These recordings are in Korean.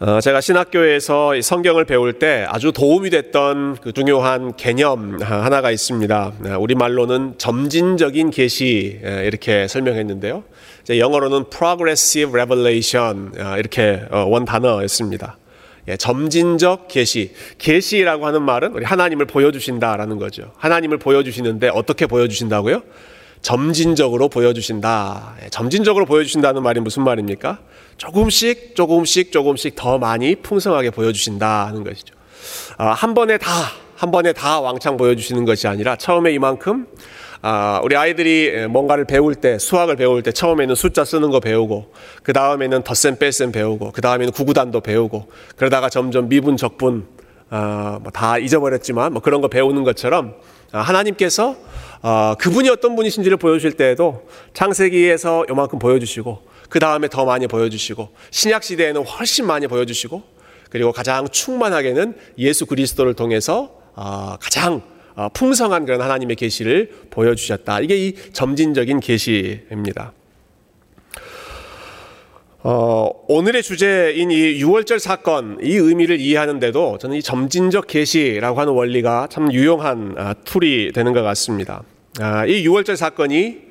어, 제가 신학교에서 성경을 배울 때 아주 도움이 됐던 그 중요한 개념 하나가 있습니다. 어, 우리 말로는 점진적인 계시 이렇게 설명했는데요. 영어로는 progressive revelation 어, 이렇게 원 단어였습니다. 예, 점진적 계시. 계시라고 하는 말은 우리 하나님을 보여주신다라는 거죠. 하나님을 보여주시는데 어떻게 보여주신다고요? 점진적으로 보여주신다. 예, 점진적으로 보여주신다는 말이 무슨 말입니까? 조금씩, 조금씩, 조금씩 더 많이 풍성하게 보여주신다 하는 것이죠. 아, 한 번에 다, 한 번에 다 왕창 보여주시는 것이 아니라 처음에 이만큼 아, 우리 아이들이 뭔가를 배울 때, 수학을 배울 때 처음에는 숫자 쓰는 거 배우고, 그 다음에는 덧셈 뺄셈 배우고, 그 다음에는 구구단도 배우고, 그러다가 점점 미분, 적분, 아, 뭐다 잊어버렸지만 뭐 그런 거 배우는 것처럼 아, 하나님께서 어, 그분이 어떤 분이신지를 보여주실 때에도 창세기에서 요만큼 보여주시고 그 다음에 더 많이 보여주시고 신약 시대에는 훨씬 많이 보여주시고 그리고 가장 충만하게는 예수 그리스도를 통해서 어, 가장 어, 풍성한 그런 하나님의 계시를 보여주셨다. 이게 이 점진적인 계시입니다. 어, 오늘의 주제인 이 6월절 사건 이 의미를 이해하는데도 저는 이 점진적 계시라고 하는 원리가 참 유용한 아, 툴이 되는 것 같습니다. 아, 이 6월절 사건이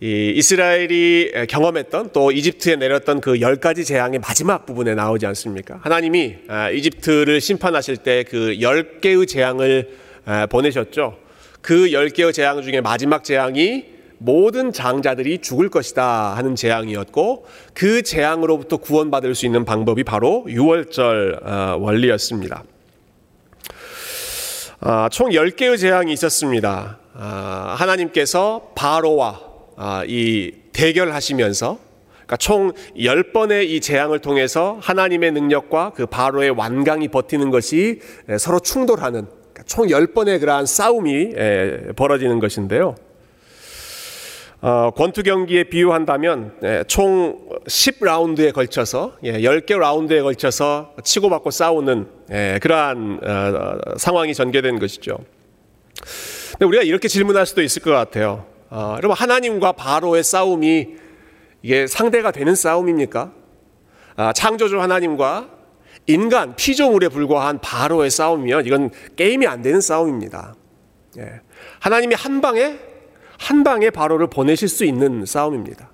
이 이스라엘이 경험했던 또 이집트에 내렸던 그 열 가지 재앙의 마지막 부분에 나오지 않습니까? 하나님이 아, 이집트를 심판하실 때 그 열 개의 재앙을 아, 보내셨죠. 그 열 개의 재앙 중에 마지막 재앙이 모든 장자들이 죽을 것이다 하는 재앙이었고 그 재앙으로부터 구원받을 수 있는 방법이 바로 6월절 원리였습니다. 총 10개의 재앙이 있었습니다. 아, 하나님께서 바로와 아, 이 대결하시면서 그러니까 총 10번의 이 재앙을 통해서 하나님의 능력과 그 바로의 완강이 버티는 것이 서로 충돌하는 그러니까 총 10번의 그러한 싸움이 벌어지는 것인데요. 어, 권투 경기에 비유한다면 총 10라운드에 걸쳐서 10개 라운드에 걸쳐서 치고받고 싸우는 그러한 어, 상황이 전개된 것이죠. 근데 우리가 이렇게 질문할 수도 있을 것 같아요. 어, 여러분 하나님과 바로의 싸움이 이게 상대가 되는 싸움입니까? 아, 창조주 하나님과 인간 피조물에 불과한 바로의 싸움이면 이건 게임이 안 되는 싸움입니다. 예. 하나님이 한 방에 한 방에 바로를 보내실 수 있는 싸움입니다.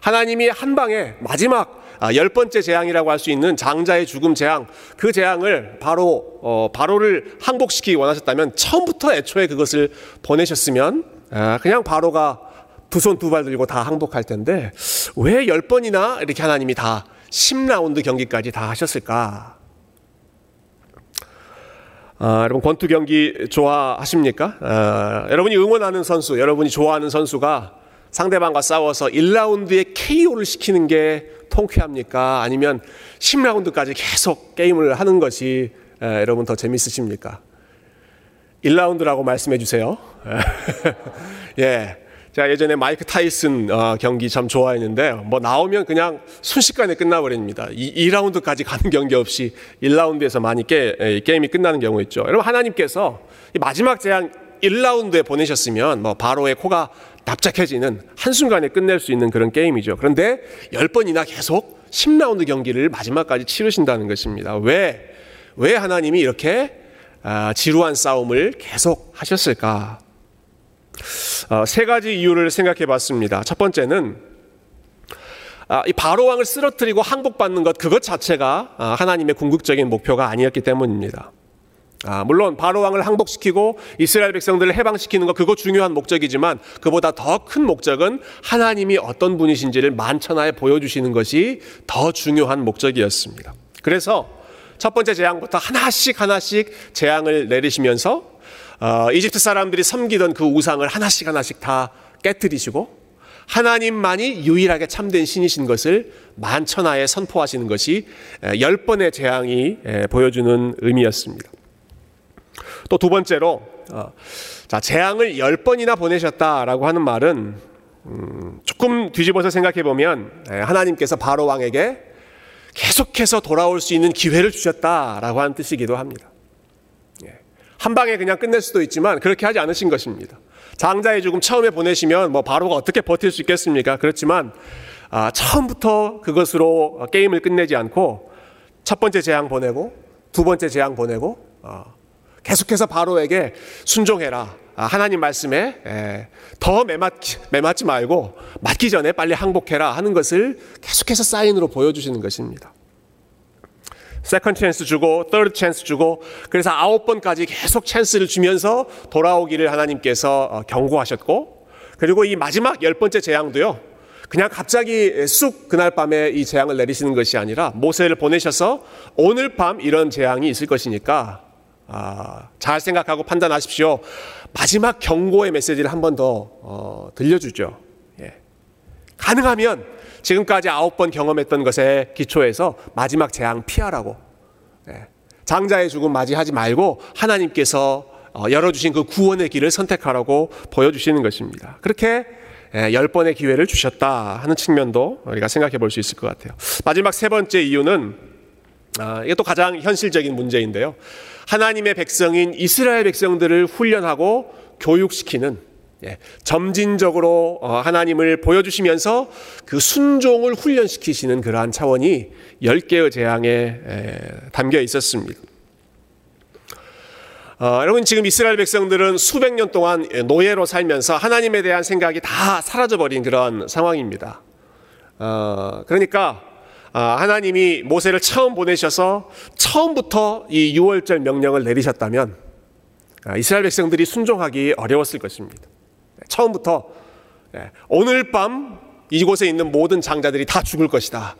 하나님이 한 방에 마지막 아, 열 번째 재앙이라고 할 수 있는 장자의 죽음 재앙 그 재앙을 바로 어, 바로를 항복시키기 원하셨다면 처음부터 애초에 그것을 보내셨으면 아, 그냥 바로가 두 손 두 발 들고 다 항복할 텐데 왜 열 번이나 이렇게 하나님이 다 10라운드 경기까지 다 하셨을까? 아, 여러분 권투 경기 좋아하십니까? 아, 여러분이 응원하는 선수, 여러분이 좋아하는 선수가 상대방과 싸워서 1라운드에 KO를 시키는 게 통쾌합니까? 아니면 10라운드까지 계속 게임을 하는 것이 에, 여러분 더 재밌으십니까? 1라운드라고 말씀해 주세요. 예. 제가 예전에 마이크 타이슨 어, 경기 참 좋아했는데 뭐 나오면 그냥 순식간에 끝나버립니다. 이, 2라운드까지 가는 경기 없이 1라운드에서 많이 게, 에, 게임이 끝나는 경우 있죠. 여러분 하나님께서 마지막 재앙 1라운드에 보내셨으면 뭐 바로의 코가 납작해지는 한순간에 끝낼 수 있는 그런 게임이죠. 그런데 10번이나 계속 10라운드 경기를 마지막까지 치르신다는 것입니다. 왜? 왜 하나님이 이렇게 아, 지루한 싸움을 계속 하셨을까? 어, 세 가지 이유를 생각해 봤습니다. 첫 번째는 아, 이 바로 왕을 쓰러뜨리고 항복받는 것 그것 자체가 아, 하나님의 궁극적인 목표가 아니었기 때문입니다. 아, 물론 바로 왕을 항복시키고 이스라엘 백성들을 해방시키는 것 그거 중요한 목적이지만 그보다 더 큰 목적은 하나님이 어떤 분이신지를 만천하에 보여주시는 것이 더 중요한 목적이었습니다. 그래서 첫 번째 재앙부터 하나씩 하나씩 재앙을 내리시면서 어, 이집트 사람들이 섬기던 그 우상을 하나씩 하나씩 다 깨뜨리시고 하나님만이 유일하게 참된 신이신 것을 만천하에 선포하시는 것이 열 번의 재앙이 보여주는 의미였습니다. 또 두 번째로 어, 자 재앙을 열 번이나 보내셨다라고 하는 말은 음, 조금 뒤집어서 생각해 보면 예, 하나님께서 바로 왕에게 계속해서 돌아올 수 있는 기회를 주셨다라고 하는 뜻이기도 합니다. 예, 한 방에 그냥 끝낼 수도 있지만 그렇게 하지 않으신 것입니다. 장자의 죽음 처음에 보내시면 뭐 바로가 어떻게 버틸 수 있겠습니까? 그렇지만 아, 처음부터 그것으로 게임을 끝내지 않고 첫 번째 재앙 보내고 두 번째 재앙 보내고 어, 계속해서 바로에게 순종해라. 아, 하나님 말씀에 에, 더 매맞기, 매맞지 말고 맞기 전에 빨리 항복해라 하는 것을 계속해서 사인으로 보여주시는 것입니다. second 찬스 주고 third 찬스 주고 그래서 아홉 번까지 계속 찬스를 주면서 돌아오기를 하나님께서 어, 경고하셨고 그리고 이 마지막 열 번째 재앙도요. 그냥 갑자기 쑥 그날 밤에 이 재앙을 내리시는 것이 아니라 모세를 보내셔서 오늘 밤 이런 재앙이 있을 것이니까 아, 잘 생각하고 판단하십시오. 마지막 경고의 메시지를 한 번더 어, 들려주죠. 예. 가능하면 지금까지 아홉 번 경험했던 것에 기초해서 마지막 재앙 피하라고. 예. 장자의 죽음 맞이하지 말고 하나님께서 어, 열어주신 그 구원의 길을 선택하라고 보여주시는 것입니다. 그렇게 예, 열 번의 기회를 주셨다 하는 측면도 우리가 생각해 볼 수 있을 것 같아요. 마지막 세 번째 이유는 아, 이게 또 가장 현실적인 문제인데요. 하나님의 백성인 이스라엘 백성들을 훈련하고 교육시키는 예, 점진적으로 어, 하나님을 보여주시면서 그 순종을 훈련시키시는 그러한 차원이 열 개의 재앙에 담겨 있었습니다. 어, 여러분 지금 이스라엘 백성들은 수백 년 동안 노예로 살면서 하나님에 대한 생각이 다 사라져버린 그런 상황입니다. 어, 그러니까 어, 하나님이 모세를 처음 보내셔서 처음부터 이 6월절 명령을 내리셨다면 어, 이스라엘 백성들이 순종하기 어려웠을 것입니다. 처음부터 예, 오늘 밤 이곳에 있는 모든 장자들이 다 죽을 것이다.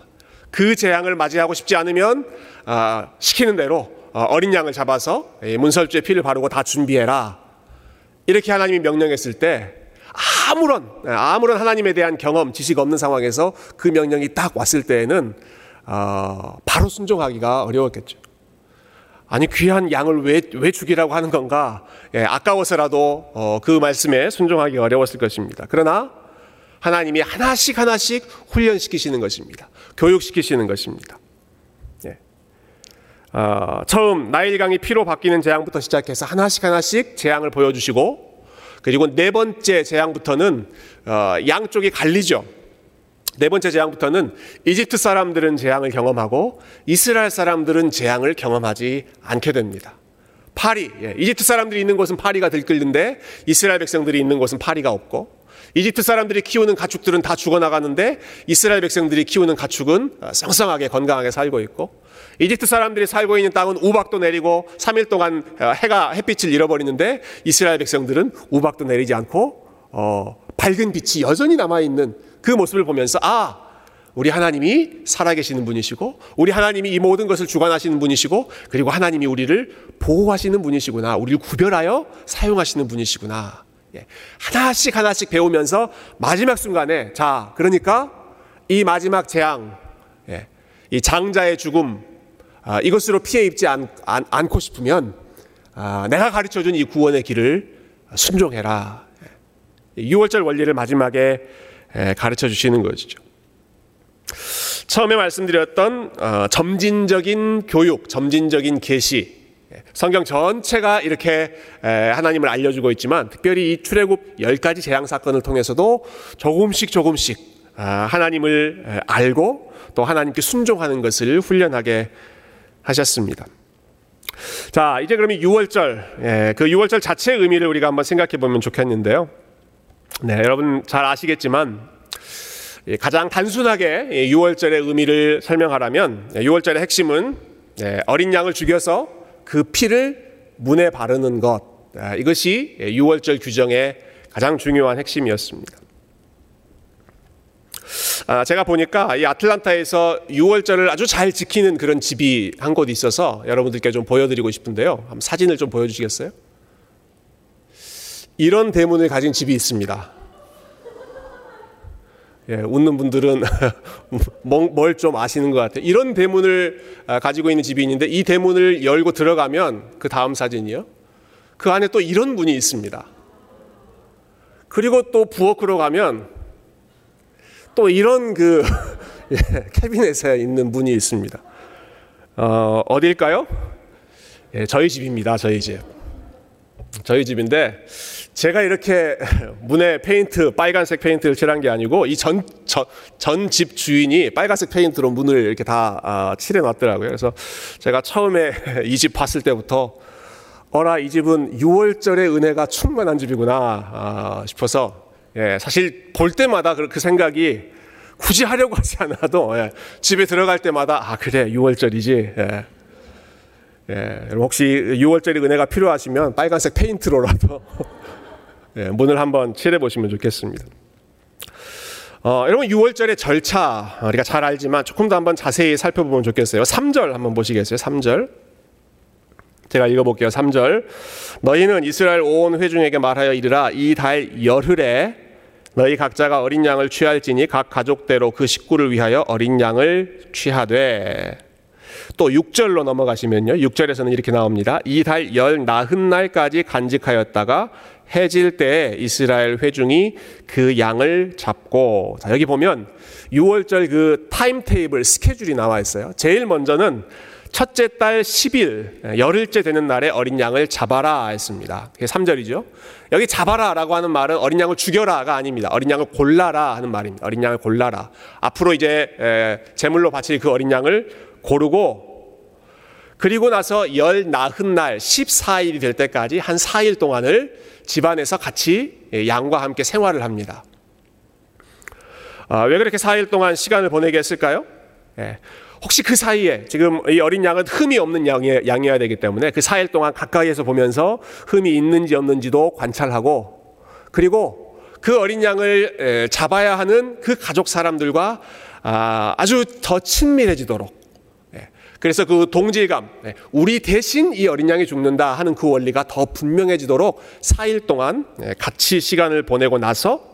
그 재앙을 맞이하고 싶지 않으면 어, 시키는 대로 어, 어린 양을 잡아서 문설주에 피를 바르고 다 준비해라. 이렇게 하나님이 명령했을 때 아무런 아무런 하나님에 대한 경험 지식 없는 상황에서 그 명령이 딱 왔을 때에는 어, 바로 순종하기가 어려웠겠죠. 아니 귀한 양을 왜, 왜 죽이라고 하는 건가? 예, 아까워서라도 어, 그 말씀에 순종하기 어려웠을 것입니다. 그러나 하나님이 하나씩 하나씩 훈련시키시는 것입니다. 교육시키시는 것입니다. 어, 처음 나일강이 피로 바뀌는 재앙부터 시작해서 하나씩 하나씩 재앙을 보여주시고 그리고 네 번째 재앙부터는 어, 양쪽이 갈리죠. 네 번째 재앙부터는 이집트 사람들은 재앙을 경험하고 이스라엘 사람들은 재앙을 경험하지 않게 됩니다. 파리, 예, 이집트 사람들이 있는 곳은 파리가 들끓는데 이스라엘 백성들이 있는 곳은 파리가 없고 이집트 사람들이 키우는 가축들은 다 죽어나가는데 이스라엘 백성들이 키우는 가축은 쌍쌍하게 건강하게 살고 있고 이집트 사람들이 살고 있는 땅은 우박도 내리고 3일 동안 어, 해가 햇빛을 잃어버리는데 이스라엘 백성들은 우박도 내리지 않고 어, 밝은 빛이 여전히 남아 있는 그 모습을 보면서 아 우리 하나님이 살아계시는 분이시고 우리 하나님이 이 모든 것을 주관하시는 분이시고 그리고 하나님이 우리를 보호하시는 분이시구나 우리를 구별하여 사용하시는 분이시구나 예. 하나씩 하나씩 배우면서 마지막 순간에 자 그러니까 이 마지막 재앙 예. 이 장자의 죽음 아, 이것으로 피해 입지 않, 않 고 싶으면 아, 내가 가르쳐 준 이 구원의 길을 순종해라. 6월절 원리를 마지막에 가르쳐 주시는 것이죠. 처음에 말씀드렸던 어, 점진적인 교육, 점진적인 계시, 성경 전체가 이렇게 하나님을 알려주고 있지만 특별히 이 출애굽 열 가지 재앙 사건을 통해서도 조금씩 조금씩 아, 하나님을 알고 또 하나님께 순종하는 것을 훈련하게 하셨습니다. 자, 이제 그러면 6월절, 예, 그 6월절 자체의 의미를 우리가 한번 생각해 보면 좋겠는데요. 네, 여러분 잘 아시겠지만 예, 가장 단순하게 6월절의 의미를 설명하라면 6월절의 핵심은 예, 어린 양을 죽여서 그 피를 문에 바르는 것 아, 이것이 6월절 규정의 가장 중요한 핵심이었습니다. 아, 제가 보니까 이 아틀란타에서 6월절을 아주 잘 지키는 그런 집이 한 곳 있어서 여러분들께 좀 보여드리고 싶은데요. 한번 사진을 좀 보여주시겠어요? 이런 대문을 가진 집이 있습니다. 예, 웃는 분들은 뭘 좀 아시는 것 같아요. 이런 대문을 아, 가지고 있는 집이 있는데 이 대문을 열고 들어가면 그 다음 사진이요. 그 안에 또 이런 문이 있습니다. 그리고 또 부엌으로 가면 또 이런 그 예, 캐비넷에 있는 문이 있습니다. 어, 어디일까요? 예, 저희 집입니다. 저희 집. 저희 집인데 제가 이렇게 문에 페인트 빨간색 페인트를 칠한 게 아니고 이 전 전 집 주인이 빨간색 페인트로 문을 이렇게 다 아, 칠해 놨더라고요. 그래서 제가 처음에 이 집 봤을 때부터 어라 이 집은 유월절의 은혜가 충만한 집이구나 아, 싶어서 예, 사실 볼 때마다 그, 그 생각이 굳이 하려고 하지 않아도 예, 집에 들어갈 때마다 아 그래 유월절이지 예. 예, 혹시 유월절의 은혜가 필요하시면 빨간색 페인트로라도 예, 문을 한번 칠해 보시면 좋겠습니다. 어, 여러분 6월절의 절차 우리가 잘 알지만 조금 더 한번 자세히 살펴보면 좋겠어요. 3절 한번 보시겠어요? 3절. 제가 읽어볼게요. 3절. 너희는 이스라엘 온 회중에게 말하여 이르라 이 달 열흘에 너희 각자가 어린 양을 취할지니 각 가족대로 그 식구를 위하여 어린 양을 취하되 또 6절로 넘어가시면요. 6절에서는 이렇게 나옵니다. 이 달 열 나흔 날까지 간직하였다가 해질 때 이스라엘 회중이 그 양을 잡고 자, 여기 보면 유월절 그 타임 테이블 스케줄이 나와 있어요. 제일 먼저는 첫째 달 10일 열흘째 되는 날에 어린 양을 잡아라 했습니다. 그게 3절이죠. 여기 잡아라 라고 하는 말은 어린 양을 죽여라가 아닙니다. 어린 양을 골라라 하는 말입니다. 어린 양을 골라라. 앞으로 이제 제물로 바칠 그 어린 양을 고르고 그리고 나서 열 나흔 날 14일이 될 때까지 한 4일 동안을 집안에서 같이 양과 함께 생활을 합니다. 아, 왜 그렇게 4일 동안 시간을 보내게 했을까요? 예. 혹시 그 사이에 지금 이 어린 양은 흠이 없는 양이, 양이어야 되기 때문에 그 4일 동안 가까이에서 보면서 흠이 있는지 없는지도 관찰하고 그리고 그 어린 양을 잡아야 하는 그 가족 사람들과 아, 아주 더 친밀해지도록 그래서 그 동질감, 네, 우리 대신 이 어린 양이 죽는다 하는 그 원리가 더 분명해지도록 4일 동안 네, 같이 시간을 보내고 나서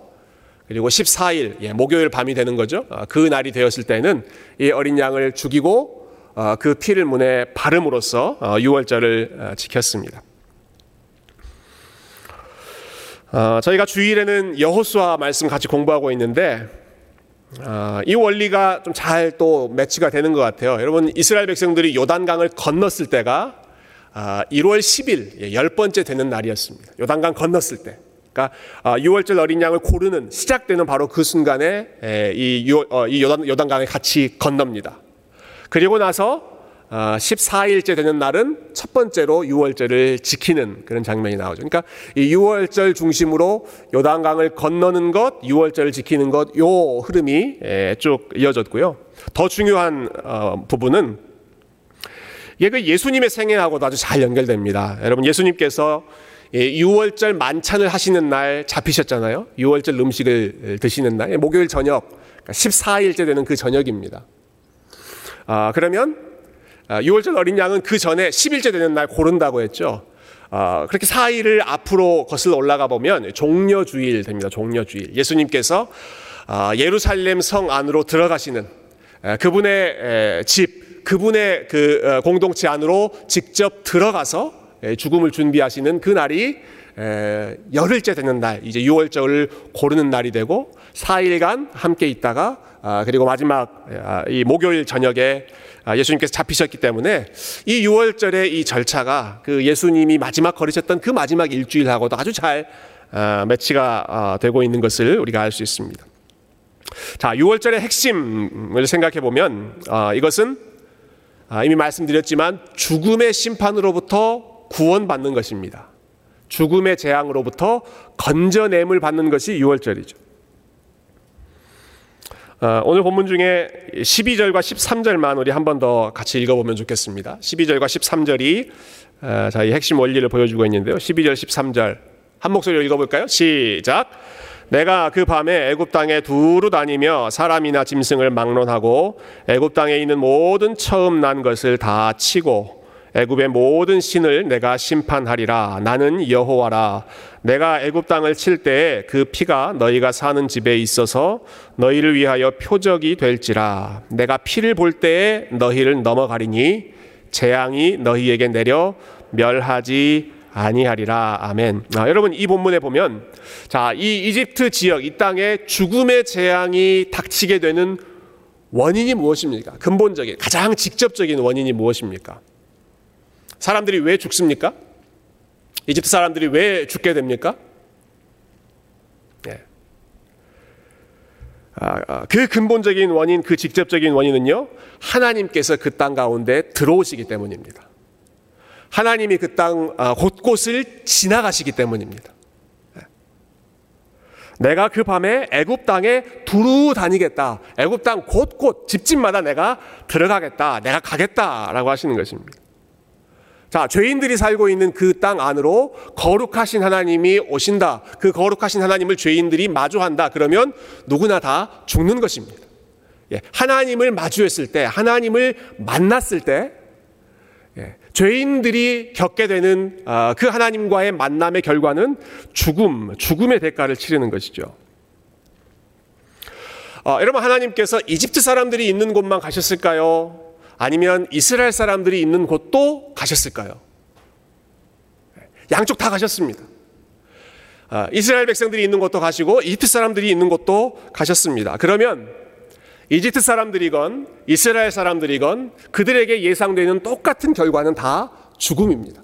그리고 14일, 예, 목요일 밤이 되는 거죠. 아, 그 날이 되었을 때는 이 어린 양을 죽이고 어, 그 피를 문에 바름으로써 6월절을 어, 어, 지켰습니다. 저희가 주일에는 여호수아 말씀 같이 공부하고 있는데 아, 이 원리가 좀 잘 또 매치가 되는 것 같아요. 여러분 이스라엘 백성들이 요단강을 건넜을 때가 1월 아, 10일 예, 열 번째 되는 날이었습니다. 요단강 건넜을 때. 그러니까 6월절 아, 어린 양을 고르는 시작되는 바로 그 순간에 이, 어, 요단, 요단강을 같이 건넙니다. 그리고 나서 14일째 아, 되는 날은 첫 번째로 6월절을 지키는 그런 장면이 나오죠. 그러니까 이 6월절 중심으로 요단강을 건너는 것, 6월절을 지키는 것, 요 흐름이 예, 쭉 이어졌고요. 더 중요한 어, 부분은 이게 그 예수님의 생애하고도 아주 잘 연결됩니다. 여러분 예수님께서 6월절 만찬을 하시는 날 잡히셨잖아요. 6월절 음식을 드시는 날, 목요일 저녁, 14일째 그러니까 되는 그 저녁입니다. 아, 그러면 6월절 아, 어린 양은 그 전에 10일째 되는 날 고른다고 했죠. 아, 그렇게 4일을 앞으로 거슬러 올라가 보면 종려주일 됩니다. 종려주일. 예수님께서 아, 예루살렘 성 안으로 들어가시는 그분의 집, 그분의 그 어, 공동체 안으로 직접 들어가서 죽음을 준비하시는 그 날이 열흘째 되는 날, 이제 6월절을 고르는 날이 되고 4일간 함께 있다가 그리고 마지막 이 목요일 저녁에 아, 예수님께서 잡히셨기 때문에 이 6월절의 이 절차가 그 예수님이 마지막 걸으셨던 그 마지막 일주일하고도 아주 잘 아, 매치가 아, 되고 있는 것을 우리가 알 수 있습니다. 자, 6월절의 핵심을 생각해 보면 이것은 이미 말씀드렸지만 죽음의 심판으로부터 구원받는 것입니다. 죽음의 재앙으로부터 건져냄을 받는 것이 6월절이죠. 어, 오늘 본문 중에 12절과 13절만 우리 한 번 더 같이 읽어보면 좋겠습니다. 12절과 13절이 어, 자이 핵심 원리를 보여주고 있는데요. 12절, 13절 한 목소리로 읽어볼까요? 시작. 내가 그 밤에 애굽 땅에 두루 다니며 사람이나 짐승을 막론하고 애굽 땅에 있는 모든 처음 난 것을 다 치고 애굽의 모든 신을 내가 심판하리라 나는 여호와라 내가 애굽 땅을 칠 때에 그 피가 너희가 사는 집에 있어서 너희를 위하여 표적이 될지라 내가 피를 볼 때에 너희를 넘어가리니 재앙이 너희에게 내려 멸하지 아니하리라 아멘. 아, 여러분 이 본문에 보면 자이 이집트 지역 이 땅에 죽음의 재앙이 닥치게 되는 원인이 무엇입니까? 근본적인 가장 직접적인 원인이 무엇입니까? 사람들이 왜 죽습니까? 이집트 사람들이 왜 죽게 됩니까? 예. 아, 아, 그 근본적인 원인, 그 직접적인 원인은요, 하나님께서 그 땅 가운데 들어오시기 때문입니다. 하나님이 그 땅 곳곳을 지나가시기 때문입니다. 내가 그 밤에 애굽 땅에 두루 다니겠다. 애굽 땅 곳곳 집집마다 내가 들어가겠다. 내가 가겠다라고 하시는 것입니다. 자, 죄인들이 살고 있는 그 땅 안으로 거룩하신 하나님이 오신다. 그 거룩하신 하나님을 죄인들이 마주한다. 그러면 누구나 다 죽는 것입니다. 예, 하나님을 마주했을 때, 하나님을 만났을 때, 예, 죄인들이 겪게 되는 아, 그 하나님과의 만남의 결과는 죽음, 죽음의 대가를 치르는 것이죠. 어, 여러분 하나님께서 이집트 사람들이 있는 곳만 가셨을까요? 아니면 이스라엘 사람들이 있는 곳도 가셨을까요? 양쪽 다 가셨습니다. 아, 이스라엘 백성들이 있는 곳도 가시고 이집트 사람들이 있는 곳도 가셨습니다. 그러면 이집트 사람들이건 이스라엘 사람들이건 그들에게 예상되는 똑같은 결과는 다 죽음입니다.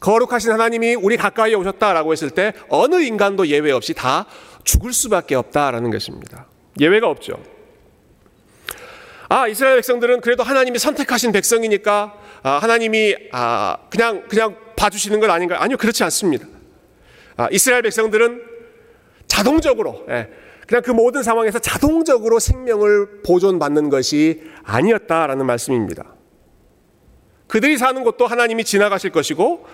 거룩하신 하나님이 우리 가까이 오셨다라고 했을 때 어느 인간도 예외 없이 다 죽을 수밖에 없다라는 것입니다. 예외가 없죠. 아, 이스라엘 백성들은 그래도 하나님이 선택하신 백성이니까 아, 하나님이 아, 그냥 그냥 봐주시는 것 아닌가? 아니요, 그렇지 않습니다. 아, 이스라엘 백성들은 자동적으로 예, 그냥 그 모든 상황에서 자동적으로 생명을 보존받는 것이 아니었다라는 말씀입니다. 그들이 사는 곳도 하나님이 지나가실 것이고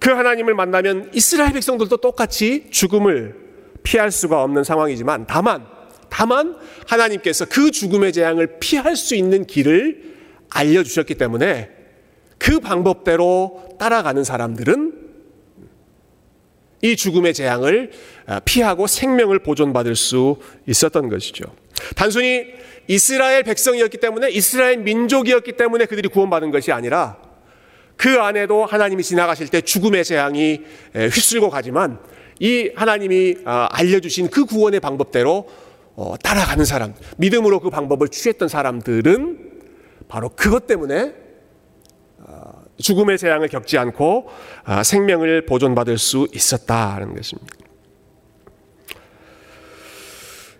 그 하나님을 만나면 이스라엘 백성들도 똑같이 죽음을 피할 수가 없는 상황이지만 다만 다만 하나님께서 그 죽음의 재앙을 피할 수 있는 길을 알려주셨기 때문에 그 방법대로 따라가는 사람들은 이 죽음의 재앙을 아, 피하고 생명을 보존받을 수 있었던 것이죠. 단순히 이스라엘 백성이었기 때문에 이스라엘 민족이었기 때문에 그들이 구원받은 것이 아니라 그 안에도 하나님이 지나가실 때 죽음의 재앙이 휩쓸고 가지만 이 하나님이 아, 알려주신 그 구원의 방법대로 어, 따라가는 사람, 믿음으로 그 방법을 취했던 사람들은 바로 그것 때문에 죽음의 재앙을 겪지 않고 아, 생명을 보존받을 수 있었다는 것입니다.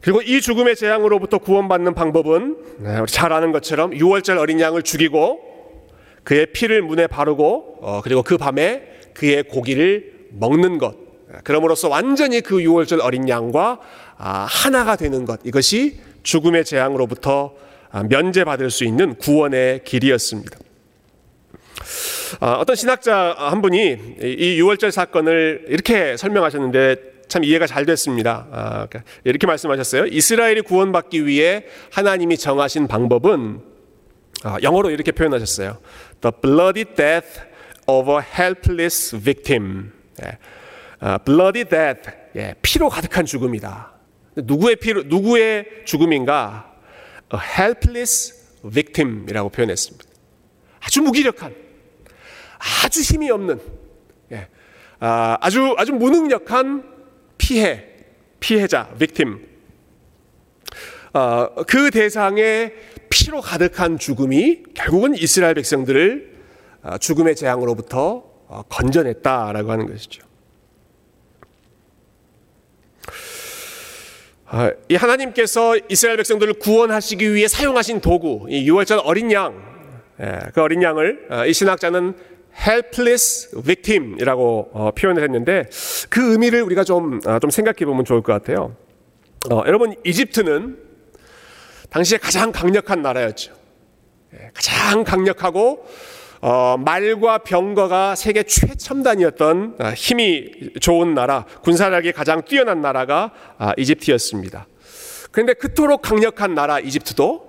그리고 이 죽음의 재앙으로부터 구원받는 방법은 네, 잘 아는 것처럼 6월절 어린 양을 죽이고 그의 피를 문에 바르고 어, 그리고 그 밤에 그의 고기를 먹는 것. 그럼으로써 완전히 그 6월절 어린 양과 아, 하나가 되는 것. 이것이 죽음의 재앙으로부터 아, 면제받을 수 있는 구원의 길이었습니다. 아, 어떤 신학자 한 분이 이 6월절 사건을 이렇게 설명하셨는데 참 이해가 잘 됐습니다. 아, 그러니까 이렇게 말씀하셨어요. 이스라엘이 구원받기 위해 하나님이 정하신 방법은 아, 영어로 이렇게 표현하셨어요. The bloody death of a helpless victim. 예. bloody death, 예, 피로 가득한 죽음이다. 누구의 피로, 누구의 죽음인가? A helpless victim이라고 표현했습니다. 아주 무기력한, 아주 힘이 없는 예, 아, 아주 아주 무능력한 피해 피해자 victim 어, 그 대상의 피로 가득한 죽음이 결국은 이스라엘 백성들을 어, 죽음의 재앙으로부터 어, 건져냈다라고 하는 것이죠. 어, 이 하나님께서 이스라엘 백성들을 구원하시기 위해 사용하신 도구, 이 6월절 어린 양, 예, 그 어린 양을 이 신학자는 helpless victim이라고 어, 표현을 했는데 그 의미를 우리가 좀, 아, 좀 생각해 보면 좋을 것 같아요. 어, 여러분, 이집트는 당시에 가장 강력한 나라였죠. 예, 가장 강력하고 어, 말과 병거가 세계 최첨단이었던 아, 힘이 좋은 나라, 군사력이 가장 뛰어난 나라가 아, 이집트였습니다. 그런데 그토록 강력한 나라 이집트도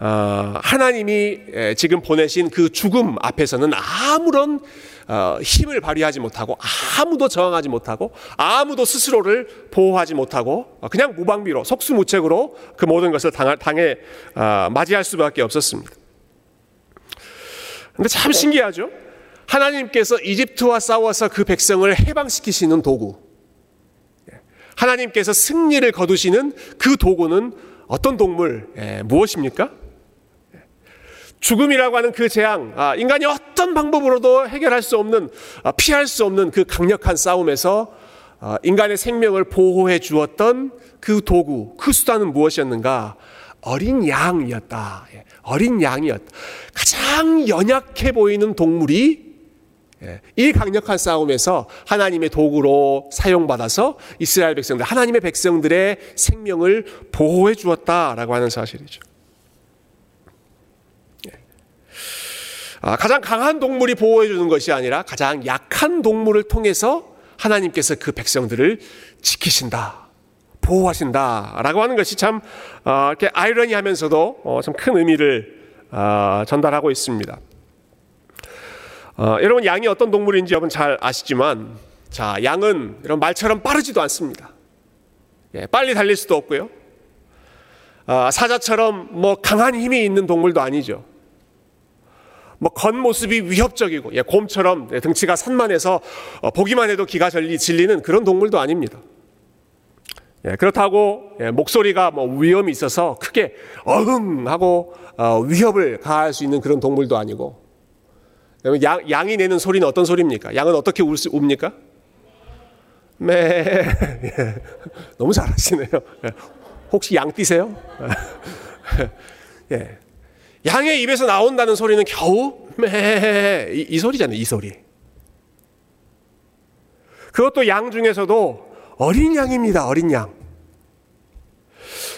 어, 하나님이 지금 보내신 그 죽음 앞에서는 아무런 어, 힘을 발휘하지 못하고 아무도 저항하지 못하고 아무도 스스로를 보호하지 못하고 어, 그냥 무방비로 속수무책으로 그 모든 것을 당해 맞이할 수밖에 없었습니다. 근데 참 신기하죠? 하나님께서 이집트와 싸워서 그 백성을 해방시키시는 도구. 예, 하나님께서 승리를 거두시는 그 도구는 어떤 동물, 예, 무엇입니까? 죽음이라고 하는 그 재앙, 아, 인간이 어떤 방법으로도 해결할 수 없는, 아, 피할 수 없는 그 강력한 싸움에서 아, 인간의 생명을 보호해 주었던 그 도구, 그 수단은 무엇이었는가? 어린 양이었다. 예, 어린 양이었다. 가장 연약해 보이는 동물이 예, 이 강력한 싸움에서 하나님의 도구로 사용받아서 이스라엘 백성들, 하나님의 백성들의 생명을 보호해 주었다라고 하는 사실이죠. 예. 아, 가장 강한 동물이 보호해 주는 것이 아니라 가장 약한 동물을 통해서 하나님께서 그 백성들을 지키신다. 보호하신다라고 하는 것이 참 어, 이렇게 아이러니하면서도 어, 참큰 의미를 어, 전달하고 있습니다. 어, 여러분 양이 어떤 동물인지 여러분 잘 아시지만 자 양은 이런 말처럼 빠르지도 않습니다. 예, 빨리 달릴 수도 없고요. 어, 사자처럼 뭐 강한 힘이 있는 동물도 아니죠. 뭐 겉모습이 위협적이고 예, 곰처럼 등치가 산만해서 어, 보기만 해도 기가 질리는 그런 동물도 아닙니다. 예, 그렇다고 예, 목소리가 뭐 위험이 있어서 크게 어흥 하고 어, 위협을 가할 수 있는 그런 동물도 아니고 양, 양이 내는 소리는 어떤 소리입니까? 양은 어떻게 울 수, 웁니까? 매. 예. 너무 잘하시네요. 예. 혹시 양 띠세요? 예. 양의 입에서 나온다는 소리는 겨우 매. 이, 이 소리잖아요. 이 소리. 그것도 양 중에서도 어린 양입니다. 어린 양.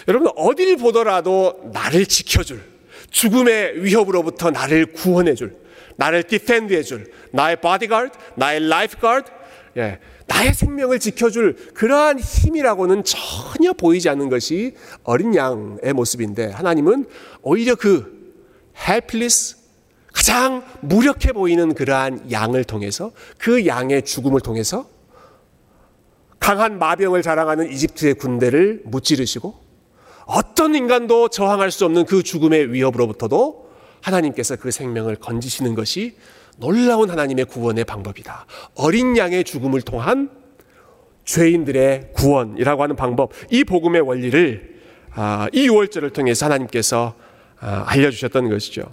여러분 어딜 보더라도 나를 지켜줄 죽음의 위협으로부터 나를 구원해줄 나를 defend 해줄 나의 바디가드, 나의 lifeguard, 예, 나의 생명을 지켜줄 그러한 힘이라고는 전혀 보이지 않는 것이 어린 양의 모습인데 하나님은 오히려 그 helpless 가장 무력해 보이는 그러한 양을 통해서 그 양의 죽음을 통해서 강한 마병을 자랑하는 이집트의 군대를 무찌르시고 어떤 인간도 저항할 수 없는 그 죽음의 위협으로부터도 하나님께서 그 생명을 건지시는 것이 놀라운 하나님의 구원의 방법이다. 어린 양의 죽음을 통한 죄인들의 구원이라고 하는 방법, 이 복음의 원리를 아, 이 6월절을 통해서 하나님께서 아, 알려주셨던 것이죠.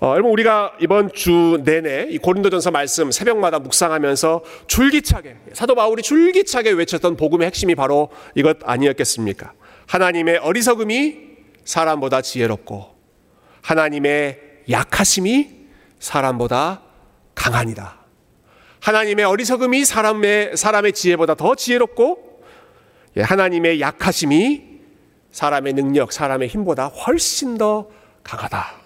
어, 여러분 우리가 이번 주 내내 이 고린도전서 말씀 새벽마다 묵상하면서 줄기차게 사도 바울이 줄기차게 외쳤던 복음의 핵심이 바로 이것 아니었겠습니까? 하나님의 어리석음이 사람보다 지혜롭고 하나님의 약하심이 사람보다 강하니다. 하나님의 어리석음이 사람의 사람의 지혜보다 더 지혜롭고 예, 하나님의 약하심이 사람의 능력, 사람의 힘보다 훨씬 더 강하다.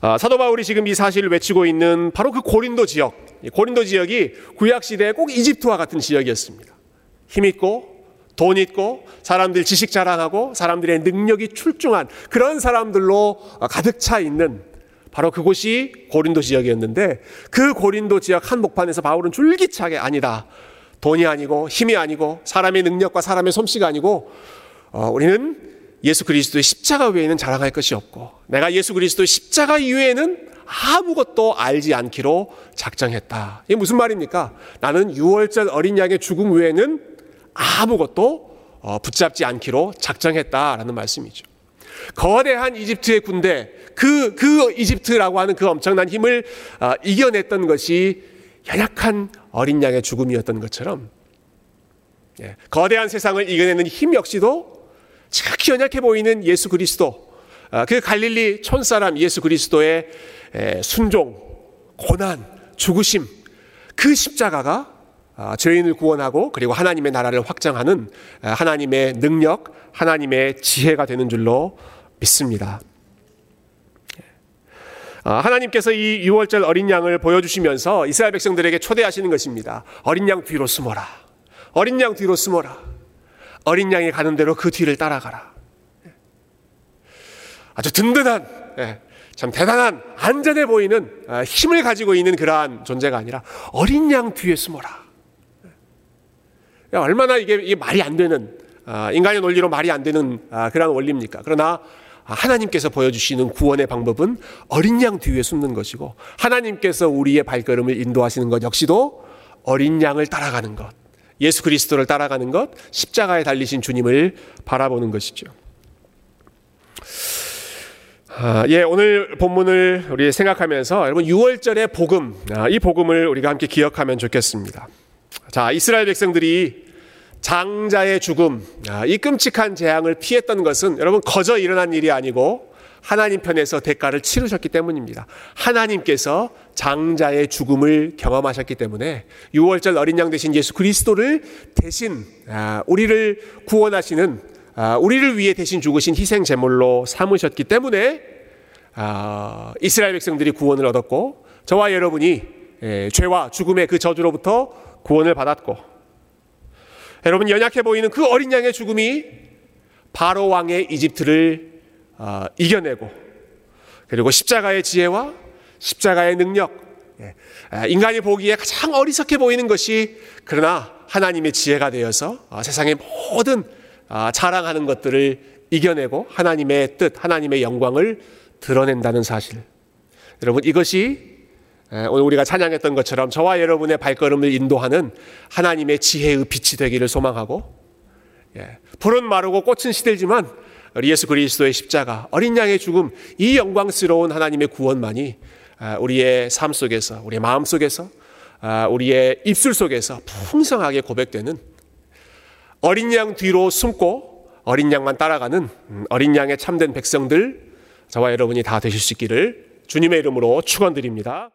아, 사도 바울이 지금 이 사실을 외치고 있는 바로 그 고린도 지역, 고린도 지역이 구약 시대에 꼭 이집트와 같은 지역이었습니다. 힘 있고 돈 있고 사람들 지식 자랑하고 사람들의 능력이 출중한 그런 사람들로 가득 차 있는 바로 그곳이 고린도 지역이었는데 그 고린도 지역 한복판에서 바울은 줄기차게 아니다. 돈이 아니고 힘이 아니고 사람의 능력과 사람의 솜씨가 아니고 어, 우리는 예수 그리스도의 십자가 외에는 자랑할 것이 없고 내가 예수 그리스도의 십자가 이외에는 아무것도 알지 않기로 작정했다. 이게 무슨 말입니까? 나는 6월절 어린 양의 죽음 외에는 아무것도 어, 붙잡지 않기로 작정했다라는 말씀이죠. 거대한 이집트의 군대, 그, 그 이집트라고 하는 그 엄청난 힘을 어, 이겨냈던 것이 연약한 어린 양의 죽음이었던 것처럼, 예, 거대한 세상을 이겨내는 힘 역시도 지극히 연약해 보이는 예수 그리스도, 어, 그 갈릴리 촌사람 예수 그리스도의 순종, 고난, 죽으심, 그 십자가가 아, 죄인을 구원하고 그리고 하나님의 나라를 확장하는 아, 하나님의 능력, 하나님의 지혜가 되는 줄로 믿습니다. 아, 하나님께서 이 6월절 어린 양을 보여주시면서 이스라엘 백성들에게 초대하시는 것입니다. 어린 양 뒤로 숨어라. 어린 양 뒤로 숨어라. 어린 양이 가는 대로 그 뒤를 따라가라. 아주 든든한, 예, 참 대단한, 안전해 보이는 힘을 가지고 있는 그러한 존재가 아니라 어린 양 뒤에 숨어라. 얼마나 이게, 말이 안 되는 아, 인간의 논리로 말이 안 되는 아, 그런 원리입니까? 그러나 하나님께서 보여주시는 구원의 방법은 어린 양 뒤에 숨는 것이고 하나님께서 우리의 발걸음을 인도하시는 것 역시도 어린 양을 따라가는 것, 예수 그리스도를 따라가는 것, 십자가에 달리신 주님을 바라보는 것이죠. 아, 예, 오늘 본문을 우리 생각하면서 여러분 6월절의 복음, 아, 이 복음을 우리가 함께 기억하면 좋겠습니다. 자, 이스라엘 백성들이 장자의 죽음, 아, 이 끔찍한 재앙을 피했던 것은 여러분 거저 일어난 일이 아니고 하나님 편에서 대가를 치르셨기 때문입니다. 하나님께서 장자의 죽음을 경험하셨기 때문에 6월절 어린 양 대신 예수 그리스도를 대신 아, 우리를 구원하시는 아, 우리를 위해 대신 죽으신 희생 제물로 삼으셨기 때문에 아, 이스라엘 백성들이 구원을 얻었고 저와 여러분이 예, 죄와 죽음의 그 저주로부터 구원을 받았고 여러분 연약해 보이는 그 어린 양의 죽음이 바로 왕의 이집트를 어, 이겨내고 그리고 십자가의 지혜와 십자가의 능력 예, 인간이 보기에 가장 어리석게 보이는 것이 그러나 하나님의 지혜가 되어서 어, 세상의 모든 어, 자랑하는 것들을 이겨내고 하나님의 뜻, 하나님의 영광을 드러낸다는 사실. 여러분 이것이 오늘 우리가 찬양했던 것처럼 저와 여러분의 발걸음을 인도하는 하나님의 지혜의 빛이 되기를 소망하고 예, 푸른 마르고 꽃은 시들지만 우리 예수 그리스도의 십자가, 어린 양의 죽음, 이 영광스러운 하나님의 구원만이 아, 우리의 삶 속에서, 우리의 마음 속에서, 아, 우리의 입술 속에서 풍성하게 고백되는 어린 양 뒤로 숨고 어린 양만 따라가는 음, 어린 양의 참된 백성들, 저와 여러분이 다 되실 수 있기를 주님의 이름으로 축원드립니다.